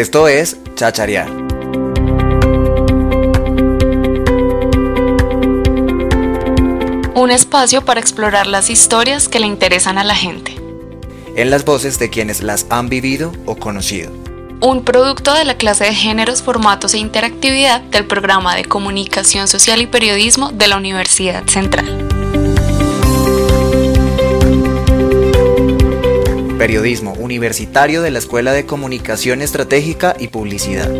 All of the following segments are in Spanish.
Esto es Chacharear. Un espacio para explorar las historias que le interesan a la gente. En las voces de quienes las han vivido o conocido. Un producto de la clase de géneros, formatos e interactividad del programa de comunicación social y periodismo de la Universidad Central. Periodismo Universitario de la Escuela de Comunicación Estratégica y Publicidad.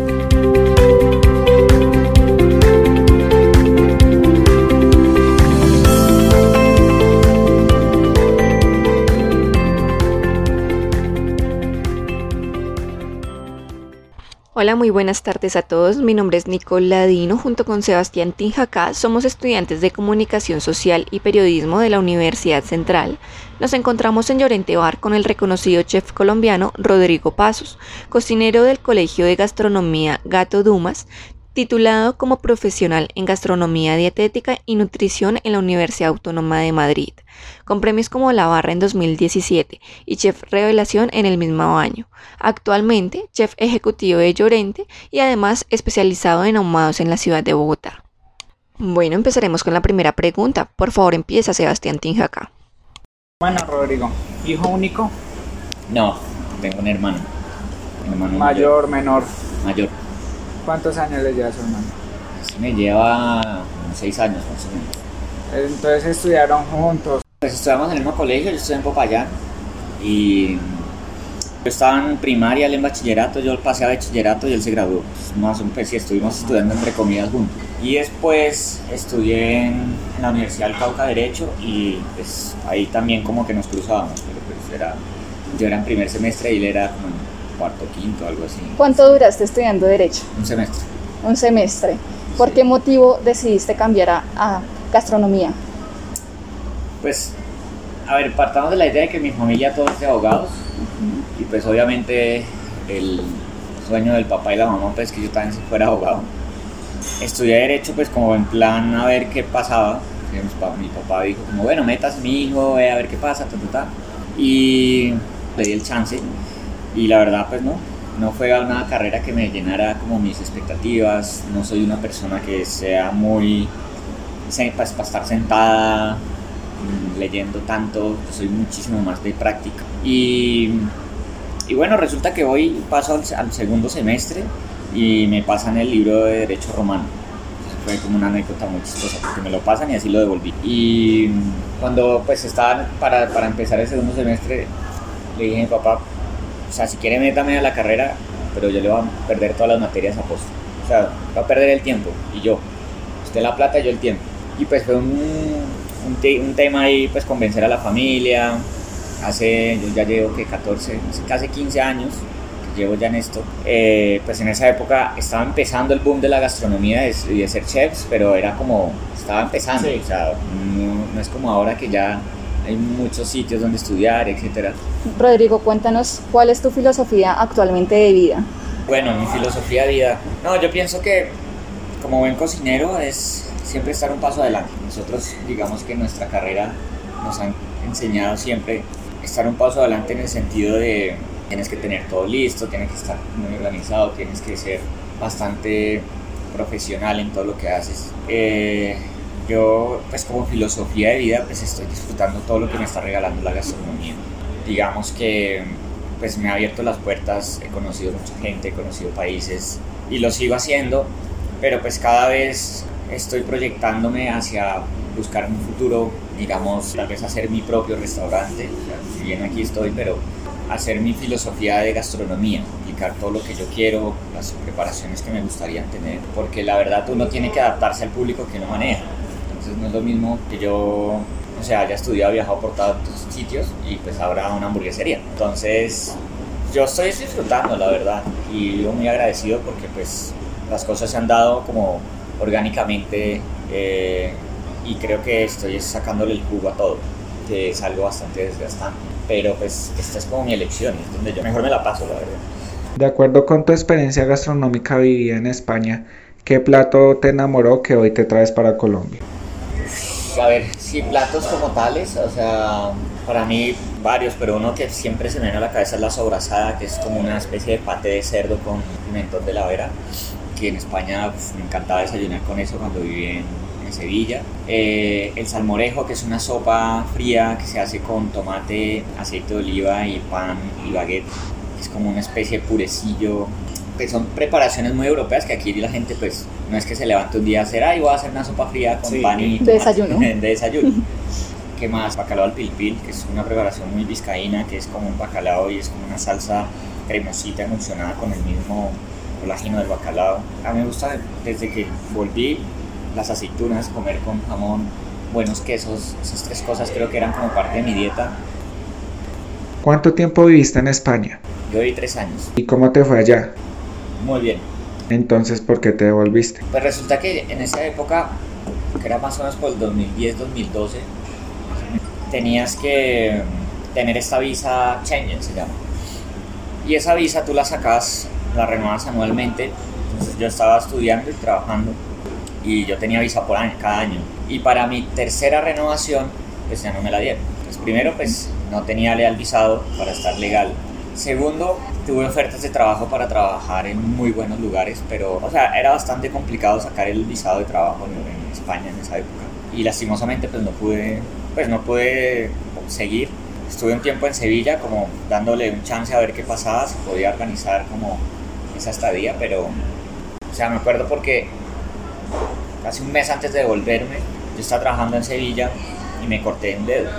Hola, muy buenas tardes a todos. Mi nombre es Nicole Ladino. Junto con Sebastián Tinjacá somos estudiantes de Comunicación Social y Periodismo de la Universidad Central. Nos encontramos en Llorente Bar con el reconocido chef colombiano Rodrigo Pasos, cocinero del Colegio de Gastronomía Gato Dumas, titulado como profesional en gastronomía dietética y nutrición en la Universidad Autónoma de Madrid, con premios como La Barra en 2017 y Chef Revelación en el mismo año. Actualmente, chef ejecutivo de Llorente y además especializado en ahumados en la ciudad de Bogotá. Bueno, empezaremos con la primera pregunta. Por favor, empieza Sebastián Tinjaca. Bueno, Rodrigo, ¿hijo único? No, tengo un hermano. Un hermano Mayor, menor. Mayor. ¿Cuántos años le lleva a su hermano? Me lleva como seis años más o menos. Entonces estudiaron juntos. Pues estudiamos en el mismo colegio, yo estudié en Popayán y yo estaba en primaria, él en bachillerato, yo pasé a bachillerato y él se graduó. Pues, más o menos, pues sí, estuvimos estudiando entre comillas juntos. Y después estudié en, en la Universidad del Cauca Derecho y pues ahí también como que nos cruzábamos, pero pues era, yo era en primer semestre y él era como en cuarto, quinto, algo así. ¿Cuánto duraste estudiando Derecho? Un semestre. Un semestre. ¿Por Sí. qué motivo decidiste cambiar a, a gastronomía? Pues, a ver, partamos de la idea de que mi familia todos de abogados y pues obviamente el sueño del papá y la mamá pues que yo también fuera abogado. Estudié Derecho pues como en plan a ver qué pasaba. Mi papá dijo como, bueno, metas mi hijo, ve a ver qué pasa, ta, ta, ta. Y le di el chance y la verdad pues no, no fue una carrera que me llenara como mis expectativas. No soy una persona que sea muy para estar sentada mm, leyendo tanto, yo soy muchísimo más de práctica. Y, y bueno, resulta que hoy paso al, al segundo semestre y me pasan el libro de Derecho Romano. Fue como una anécdota muy chistosa porque me lo pasan y así lo devolví. Y cuando pues estaba para, para empezar el segundo semestre, le dije a mi papá, o sea, si quiere métame a la carrera, pero yo le voy a perder todas las materias a posto. O sea, va a perder el tiempo y yo. Usted la plata, yo el tiempo. Y pues fue un, un, un tema ahí, pues convencer a la familia. Hace, yo ya llevo que 14, casi 15 años que llevo ya en esto. Eh, pues en esa época estaba empezando el boom de la gastronomía y de, de ser chefs, pero era como, estaba empezando. Sí. O sea, no, no es como ahora que ya hay muchos sitios donde estudiar, etcétera. Rodrigo, cuéntanos cuál es tu filosofía actualmente de vida. Bueno, mi filosofía de vida. No, yo pienso que como buen cocinero es siempre estar un paso adelante. Nosotros, digamos que nuestra carrera nos han enseñado siempre estar un paso adelante en el sentido de tienes que tener todo listo, tienes que estar muy organizado, tienes que ser bastante profesional en todo lo que haces. Eh, yo, pues como filosofía de vida, pues estoy disfrutando todo lo que me está regalando la gastronomía. Digamos que pues me ha abierto las puertas, he conocido mucha gente, he conocido países y lo sigo haciendo, pero pues cada vez estoy proyectándome hacia buscar un futuro, digamos, tal vez hacer mi propio restaurante, si bien aquí estoy, pero hacer mi filosofía de gastronomía, aplicar todo lo que yo quiero, las preparaciones que me gustaría tener, porque la verdad uno tiene que adaptarse al público que uno maneja. Entonces no es lo mismo que yo, o sea, haya estudiado, viajado por tantos sitios y pues ahora una hamburguesería. Entonces yo estoy disfrutando, la verdad, y vivo muy agradecido porque pues las cosas se han dado como orgánicamente eh, y creo que estoy sacándole el jugo a todo, que es algo bastante desgastante. Pero pues esta es como mi elección, es donde yo mejor me la paso, la verdad. De acuerdo con tu experiencia gastronómica vivida en España, ¿qué plato te enamoró que hoy te traes para Colombia? A ver, sí, platos como tales, o sea, para mí varios, pero uno que siempre se me viene a la cabeza es la sobrasada, que es como una especie de pate de cerdo con pimentón de la vera, que en España pues, me encantaba desayunar con eso cuando viví en, en Sevilla. Eh, el salmorejo, que es una sopa fría que se hace con tomate, aceite de oliva y pan y baguette, que es como una especie de purecillo que son preparaciones muy europeas que aquí la gente pues no es que se levante un día a hacer, ay voy a hacer una sopa fría con Sí. pan y De desayuno. de desayuno. ¿Qué más? Bacalao al pilpil, que es una preparación muy vizcaína, que es como un bacalao y es como una salsa cremosita emulsionada con el mismo colágeno del bacalao. A mí me gusta desde que volví las aceitunas, comer con jamón, buenos quesos, esas tres cosas creo que eran como parte de mi dieta. ¿Cuánto tiempo viviste en España? Yo viví tres años, ¿Y cómo te fue allá? Muy bien. Entonces, ¿por qué te devolviste? Pues resulta que en esa época, que era más o menos por el 2010-2012, tenías que tener esta visa Schengen, se llama. Y esa visa tú la sacas, la renuevas anualmente. Entonces yo estaba estudiando y trabajando y yo tenía visa por año, cada año. Y para mi tercera renovación, pues ya no me la dieron. Pues primero, pues no tenía leal visado para estar legal. Segundo, tuve ofertas de trabajo para trabajar en muy buenos lugares, pero, o sea, era bastante complicado sacar el visado de trabajo en, España en esa época. Y lastimosamente, pues no pude, pues no pude seguir. Estuve un tiempo en Sevilla como dándole un chance a ver qué pasaba, si podía organizar como esa estadía, pero, o sea, me acuerdo porque casi un mes antes de volverme, yo estaba trabajando en Sevilla y me corté un dedo.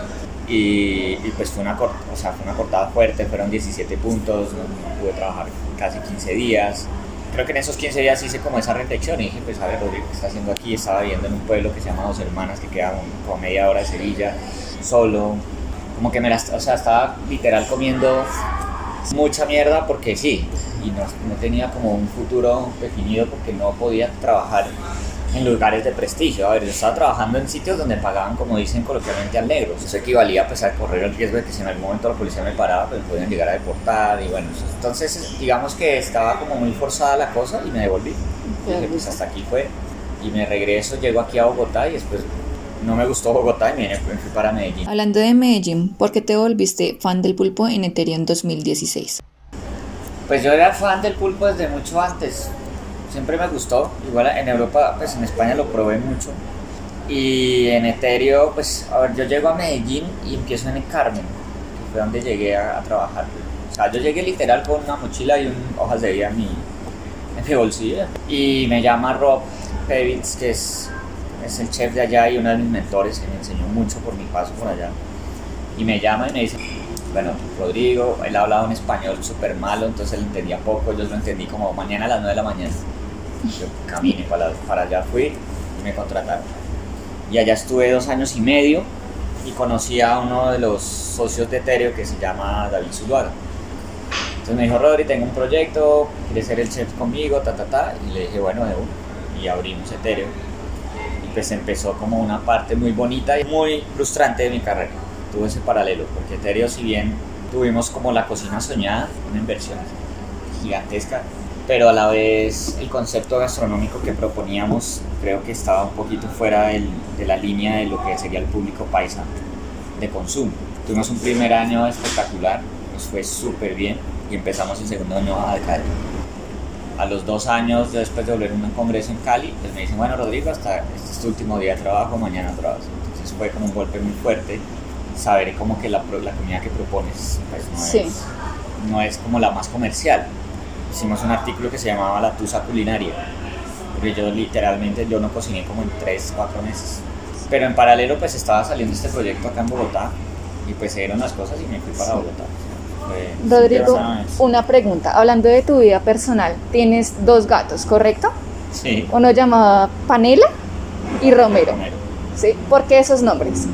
Y, pues fue una, o sea, fue una cortada fuerte, fueron 17 puntos, no, pude trabajar casi 15 días. Creo que en esos 15 días hice como esa reflexión y dije, pues a ver, Rodrigo, ¿qué está haciendo aquí? Estaba viviendo en un pueblo que se llama Dos Hermanas, que queda como media hora de Sevilla, solo. Como que me la, o sea, estaba literal comiendo mucha mierda porque sí, y no, no tenía como un futuro definido porque no podía trabajar en lugares de prestigio. A ver, yo estaba trabajando en sitios donde pagaban, como dicen coloquialmente, al negro. Eso equivalía pues, a correr el riesgo de que si en algún momento la policía me paraba, pues me podían llegar a deportar y bueno. Entonces, digamos que estaba como muy forzada la cosa y me devolví. Dije, pues hasta aquí fue. Y me regreso, llego aquí a Bogotá y después no me gustó Bogotá y me me fui para Medellín. Hablando de Medellín, ¿por qué te volviste fan del pulpo en Ethereum 2016? Pues yo era fan del pulpo desde mucho antes. Siempre me gustó. Igual en Europa, pues en España lo probé mucho. Y en Ethereum, pues, a ver, yo llego a Medellín y empiezo en el Carmen, que fue donde llegué a, trabajar. O sea, yo llegué literal con una mochila y un, hojas de vida en mi, en mi bolsillo. Y me llama Rob Pevitz, que es, es el chef de allá y uno de mis mentores, que me enseñó mucho por mi paso por allá. Y me llama y me dice, bueno, Rodrigo, él hablaba un español súper malo, entonces él entendía poco, yo lo entendí como mañana a las 9 de la mañana. Yo caminé para, allá, fui y me contrataron. Y allá estuve dos años y medio y conocí a uno de los socios de Ethereum que se llama David Zuluaga. Entonces me dijo, Rodri, tengo un proyecto, ¿quieres ser el chef conmigo? Ta, ta, ta. Y le dije, bueno, de uno. Y abrimos Ethereum. Y pues empezó como una parte muy bonita y muy frustrante de mi carrera. Tuve ese paralelo, porque Ethereum, si bien tuvimos como la cocina soñada, una inversión gigantesca, pero a la vez el concepto gastronómico que proponíamos creo que estaba un poquito fuera del- de la línea de lo que sería el público paisa de consumo. Tuvimos un primer año espectacular, nos fue súper bien y empezamos el segundo año a decaer. A los dos años, después de volver a un congreso en Cali, pues me dicen, bueno Rodrigo, hasta este es tu último día de trabajo, mañana trabajas. Entonces fue como un golpe muy fuerte saber como que la, la comida que propones pues no, Sí. es, no es como la más comercial. Hicimos un artículo que se llamaba La Tusa Culinaria, porque yo literalmente yo no cociné como en 3, 4 meses. Pero en paralelo pues estaba saliendo este proyecto acá en Bogotá y pues se dieron las cosas y me fui para Bogotá. Fue- Rodrigo, una pregunta. Hablando de tu vida personal, tienes dos gatos, ¿correcto? Sí, Uno llamado Panela y Romero. Romero. ¿Sí? ¿Por qué esos nombres?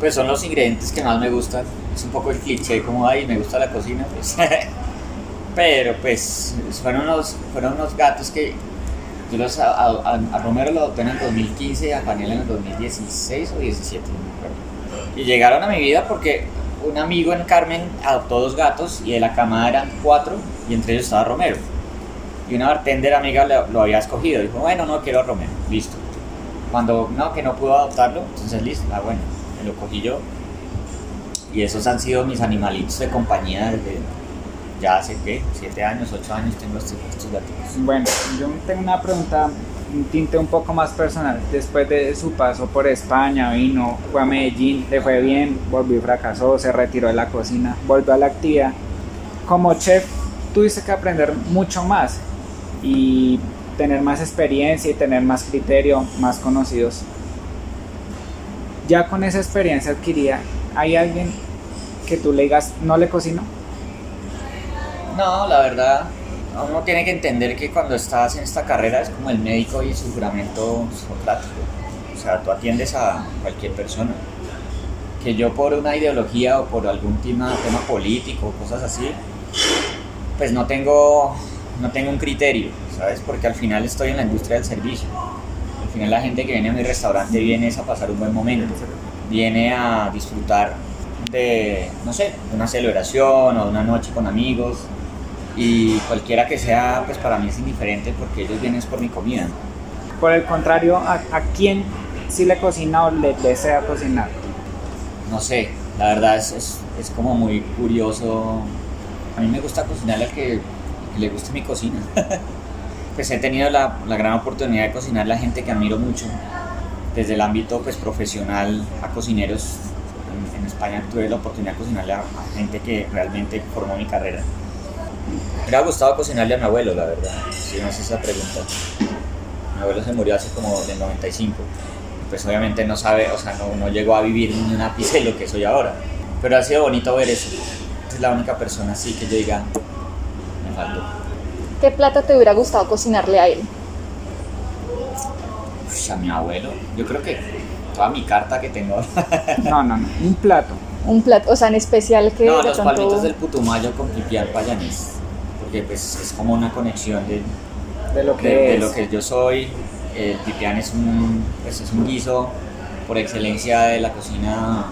Pues son los ingredientes que más me gustan. Es un poco el cliché como ahí, me gusta la cocina, pues. Pero pues fueron unos, fueron unos gatos que yo los a, a- Romero lo adopté en el 2015 y a Panela en el 2016 o 17, no. Y llegaron a mi vida porque un amigo en Carmen adoptó dos gatos y de la camada eran cuatro y entre ellos estaba Romero. Y una bartender amiga lo, lo había escogido, dijo, bueno, no quiero a Romero, listo. Cuando no, que no pudo adoptarlo, entonces listo, ah, bueno, me lo cogí yo. Y esos han sido mis animalitos de compañía desde ya hace, ¿qué? Siete años, ocho años tengo estos, estos. Bueno, yo tengo una pregunta, un tinte un poco más personal. Después de su paso por España, vino, fue a Medellín, le fue bien, volvió y fracasó, se retiró de la cocina, volvió a la actividad. Como chef, tuviste que aprender mucho más y tener más experiencia y tener más criterio, más conocidos. Ya con esa experiencia adquirida, ¿hay alguien que tú le digas no le cocino? No, la verdad, uno tiene que entender que cuando estás en esta carrera es como el médico y su juramento socrático. O sea, tú atiendes a cualquier persona. Que yo por una ideología o por algún tema, tema político, cosas así, pues no tengo, no tengo un criterio, ¿sabes? Porque al final estoy en la industria del servicio. Al final la gente que viene a mi restaurante viene a pasar un buen momento, viene a disfrutar de, no sé, una celebración o una noche con amigos, y cualquiera que sea, pues para mí es indiferente porque ellos vienen por mi comida. Por el contrario, ¿a, a quién sí le cocina o le desea cocinar? No sé, la verdad es, es, es como muy curioso. A mí me gusta cocinarle al que, que le guste mi cocina. pues he tenido la, la, gran oportunidad de cocinar a gente que admiro mucho, desde el ámbito pues, profesional a cocineros. En, en España tuve la oportunidad de cocinarle a, a gente que realmente formó mi carrera. Me hubiera gustado cocinarle a mi abuelo, la verdad, si me haces esa pregunta. Mi abuelo se murió hace como del 95. Pues obviamente no sabe, o sea, no, no llegó a vivir ni un ápice de lo que soy ahora. Pero ha sido bonito ver eso. Es la única persona así que yo diga, me faltó. ¿Qué plato te hubiera gustado cocinarle a él? Uf, a mi abuelo, yo creo que toda mi carta que tengo. no, no, no, un plato. Un plato, o sea, en especial que... No, los pronto- palmitos del putumayo con pipián payanés. Porque pues es como una conexión de, De lo que de, de es. lo que yo soy. El pipián es un, pues, es un guiso por excelencia de la cocina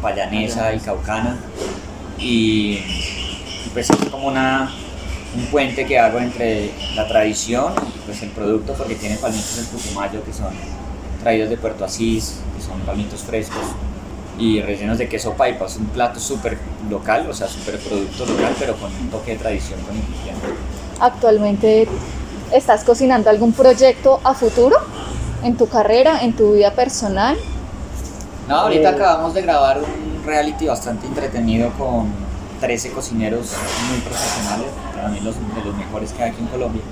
payanesa y caucana. Y, y, pues es como una, un puente que hago entre la tradición y pues el producto porque tiene palmitos del Putumayo que son traídos de Puerto Asís, que son palmitos frescos y rellenos de queso paipa. Es un plato súper local, o sea, súper producto local, pero con un toque de tradición pipián. Actualmente, ¿estás cocinando algún proyecto a futuro? ¿En tu carrera, en tu vida personal? No, ahorita Eh. acabamos de grabar un reality bastante entretenido con 13 cocineros muy profesionales, para mí los, de los mejores que hay aquí en Colombia,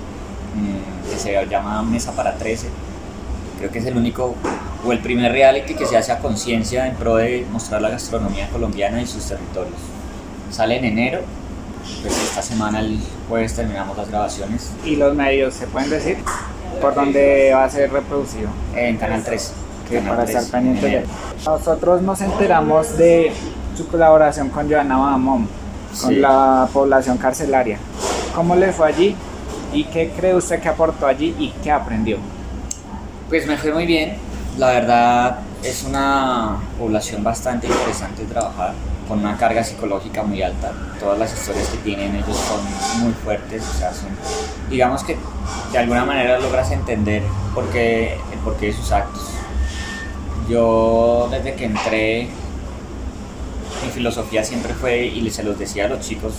mm, que se llama Mesa para 13. Creo que es el único o el primer reality que se hace a conciencia en pro de mostrar la gastronomía colombiana y sus territorios. Sale en enero, pues esta semana el jueves terminamos las grabaciones Y los medios, ¿se pueden decir? ¿Por dónde va a ser reproducido? en Canal 3. Que Canal para 3, estar pendientes en de. Nosotros nos enteramos de su colaboración con Joana Bahamón, con Sí. la población carcelaria. ¿Cómo le fue allí? ¿Y qué cree usted que aportó allí y qué aprendió? Pues me fue muy bien. La verdad es una población bastante interesante de trabajar, con una carga psicológica muy alta. Todas las historias que tienen ellos son muy fuertes, o sea, son, digamos que de alguna manera logras entender por qué, el porqué de sus actos. Yo desde que entré, mi filosofía siempre fue, y se los decía a los chicos,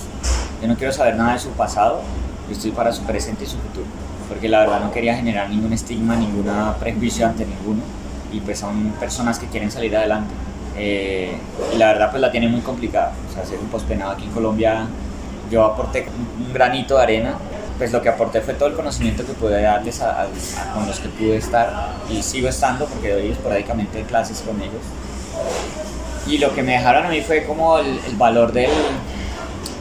yo no quiero saber nada de su pasado, yo estoy para su presente y su futuro. Porque la verdad no quería generar ningún estigma, ningún prejuicio ante ninguno. Y pues son personas que quieren salir adelante. Eh, y la verdad pues la tiene muy complicada, o sea, ser un pospenado aquí en Colombia yo aporté un, granito de arena. Pues lo que aporté fue todo el conocimiento que pude darles a, a- a- con los que pude estar. Y sigo estando porque doy esporádicamente clases con ellos. Y lo que me dejaron a mí fue como el, el valor del,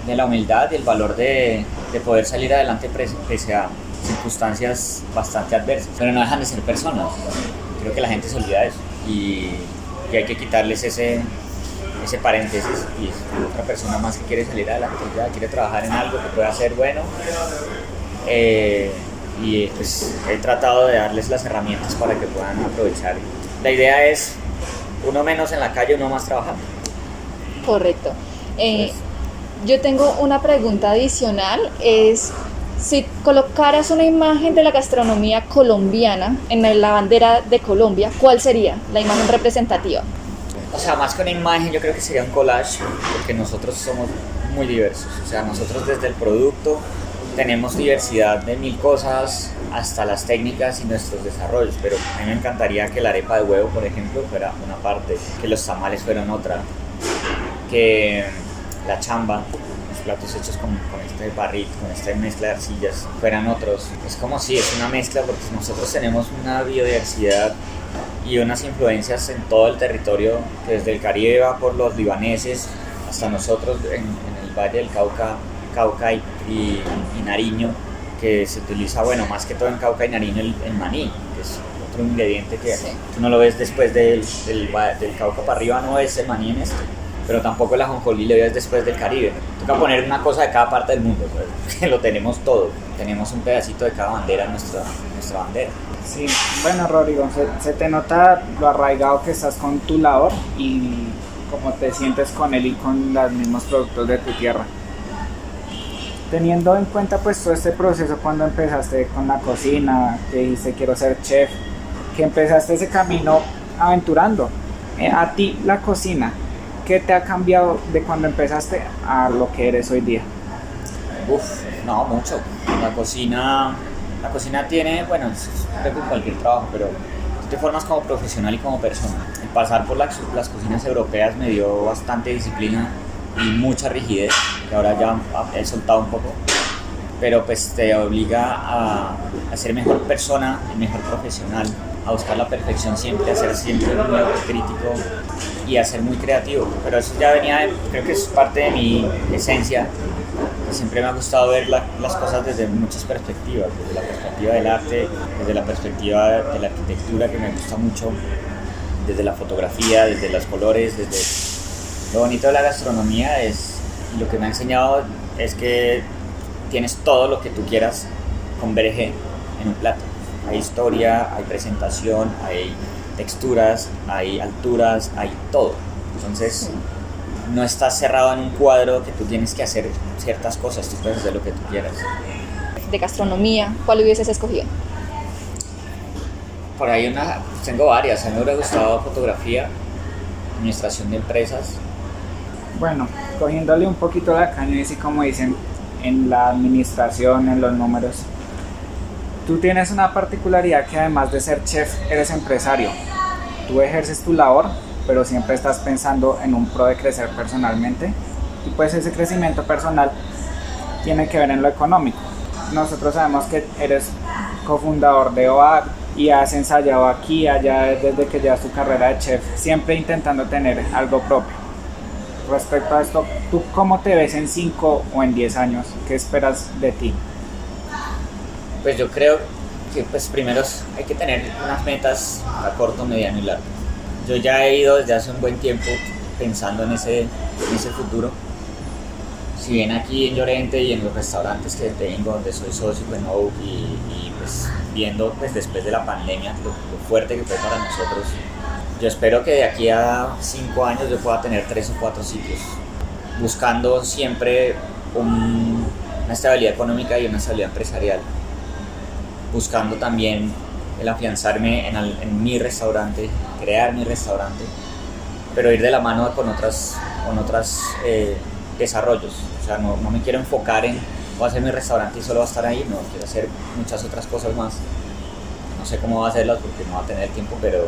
de la humildad el valor de, de poder salir adelante pese, a circunstancias bastante adversas. Pero no dejan de ser personas. Creo que la gente se olvida de eso. Y, y hay que quitarles ese, ese paréntesis y es otra persona más que quiere salir adelante, ya quiere trabajar en algo que pueda ser bueno. Eh, y pues he tratado de darles las herramientas para que puedan aprovechar. La idea es uno menos en la calle, uno más trabajando. Correcto. Eh, yo tengo una pregunta adicional, es Si colocaras una imagen de la gastronomía colombiana en la bandera de Colombia, ¿cuál sería la imagen representativa? O sea, más que una imagen, yo creo que sería un collage, porque nosotros somos muy diversos. O sea, nosotros desde el producto tenemos diversidad de mil cosas hasta las técnicas y nuestros desarrollos, pero a mí me encantaría que la arepa de huevo, por ejemplo, fuera una parte, que los tamales fueran otra, que la chamba, los platos hechos con, con este barril, con esta mezcla de arcillas, fueran otros. Es como si es una mezcla porque nosotros tenemos una biodiversidad y unas influencias en todo el territorio, desde el Caribe va por los libaneses hasta nosotros en, en el Valle del Cauca, Cauca y, y, Nariño, que se utiliza, bueno, más que todo en Cauca y Nariño el, el maní, que es otro ingrediente que sí. tú no lo ves después del, del, del, Cauca para arriba, no ves el maní en esto, pero tampoco el ajonjolí le ves después del Caribe. Toca poner una cosa de cada parte del mundo, pues, lo tenemos todo, tenemos un pedacito de cada bandera en nuestra, nuestra bandera. Sí, bueno Rodrigo, se, se, te nota lo arraigado que estás con tu labor y cómo te sientes con él y con los mismos productos de tu tierra. Teniendo en cuenta pues todo este proceso cuando empezaste con la cocina, que dijiste quiero ser chef, que empezaste ese camino aventurando, eh, a ti la cocina, ¿qué te ha cambiado de cuando empezaste a lo que eres hoy día? Uf, no, mucho. La cocina la cocina tiene, bueno, que cualquier trabajo, pero tú te formas como profesional y como persona. El pasar por las, las cocinas europeas me dio bastante disciplina y mucha rigidez, que ahora ya he soltado un poco, pero pues te obliga a, a ser mejor persona, mejor profesional, a buscar la perfección siempre, a ser siempre muy crítico y a ser muy creativo. Pero eso ya venía, creo que es parte de mi esencia siempre me ha gustado ver la, las cosas desde muchas perspectivas, desde la perspectiva del arte, desde la perspectiva de la arquitectura que me gusta mucho, desde la fotografía, desde los colores, desde lo bonito de la gastronomía es lo que me ha enseñado es que tienes todo lo que tú quieras converge en un plato. Hay historia, hay presentación, hay texturas, hay alturas, hay todo. Entonces, no estás cerrado en un cuadro que tú tienes que hacer ciertas cosas, tú puedes hacer lo que tú quieras. De gastronomía, ¿cuál hubieses escogido? Por ahí una, tengo varias, a mí me hubiera gustado fotografía, administración de empresas. Bueno, cogiéndole un poquito la caña, así como dicen en la administración, en los números, tú tienes una particularidad que además de ser chef, eres empresario. Tú ejerces tu labor pero siempre estás pensando en un pro de crecer personalmente y pues ese crecimiento personal tiene que ver en lo económico. Nosotros sabemos que eres cofundador de OAD y has ensayado aquí allá desde que llevas tu carrera de chef, siempre intentando tener algo propio. Respecto a esto, ¿tú cómo te ves en 5 o en 10 años? ¿Qué esperas de ti? Pues yo creo que pues primero hay que tener unas metas a corto, mediano y largo yo ya he ido desde hace un buen tiempo pensando en ese, en ese futuro. Si bien aquí en Llorente y en los restaurantes que tengo, donde soy socio en Oak y, y pues viendo pues después de la pandemia lo, fuerte que fue para nosotros, yo espero que de aquí a cinco años yo pueda tener tres o cuatro sitios, buscando siempre un, una estabilidad económica y una estabilidad empresarial, buscando también el afianzarme en, en, mi restaurante, crear mi restaurante, pero ir de la mano con otras, con otras eh, desarrollos. O sea, no, no, me quiero enfocar en voy a hacer mi restaurante y solo va a estar ahí, no, quiero hacer muchas otras cosas más. No sé cómo va a hacerlas porque no va a tener tiempo, pero,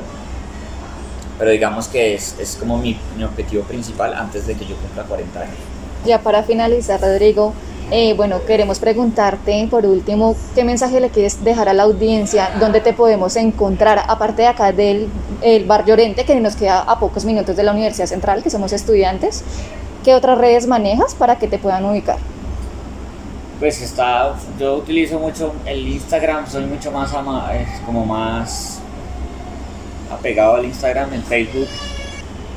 pero digamos que es, es como mi, mi objetivo principal antes de que yo cumpla 40 años. Ya para finalizar, Rodrigo, eh, bueno, queremos preguntarte por último, ¿qué mensaje le quieres dejar a la audiencia? ¿Dónde te podemos encontrar? Aparte de acá del el barrio que nos queda a pocos minutos de la Universidad Central, que somos estudiantes, ¿qué otras redes manejas para que te puedan ubicar? Pues está, yo utilizo mucho el Instagram, soy mucho más, como más apegado al Instagram, el Facebook.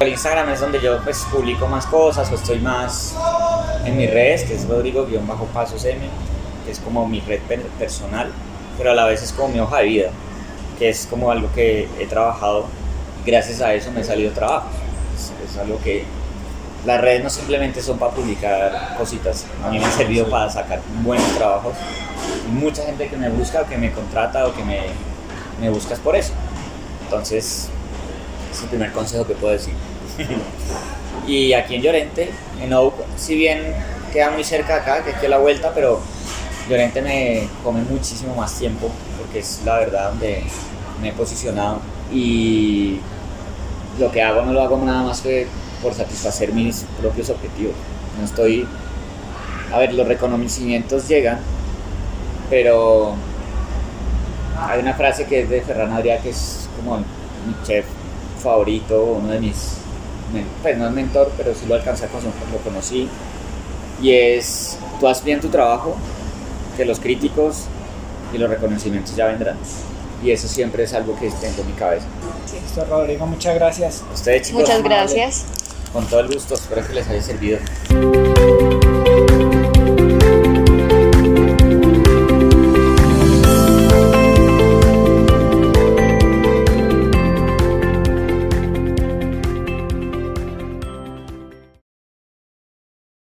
El Instagram es donde yo pues publico más cosas o estoy más en mis redes, que es Rodrigo-Pasos M, que es como mi red personal, pero a la vez es como mi hoja de vida, que es como algo que he trabajado y gracias a eso me he salido trabajo. Es, algo que las redes no simplemente son para publicar cositas, a mí me han servido para sacar buenos trabajos. Y mucha gente que me busca o que me contrata o que me, me buscas por eso. Entonces, es el primer consejo que puedo decir. y aquí en Llorente, en Oak, si bien queda muy cerca acá, que es que la vuelta, pero Llorente me come muchísimo más tiempo, porque es la verdad donde me he posicionado. Y lo que hago no lo hago nada más que por satisfacer mis propios objetivos. No estoy... A ver, los reconocimientos llegan, pero hay una frase que es de Ferran Adrià que es como mi chef favorito, uno de mis, pues no es mentor, pero sí lo alcancé a conocer, lo conocí, y es, tú haz bien tu trabajo, que los críticos y los reconocimientos ya vendrán. Y eso siempre es algo que tengo en mi cabeza. Listo, Rodrigo, muchas gracias. ustedes chicos. Muchas gracias. Con todo el gusto, espero que les haya servido.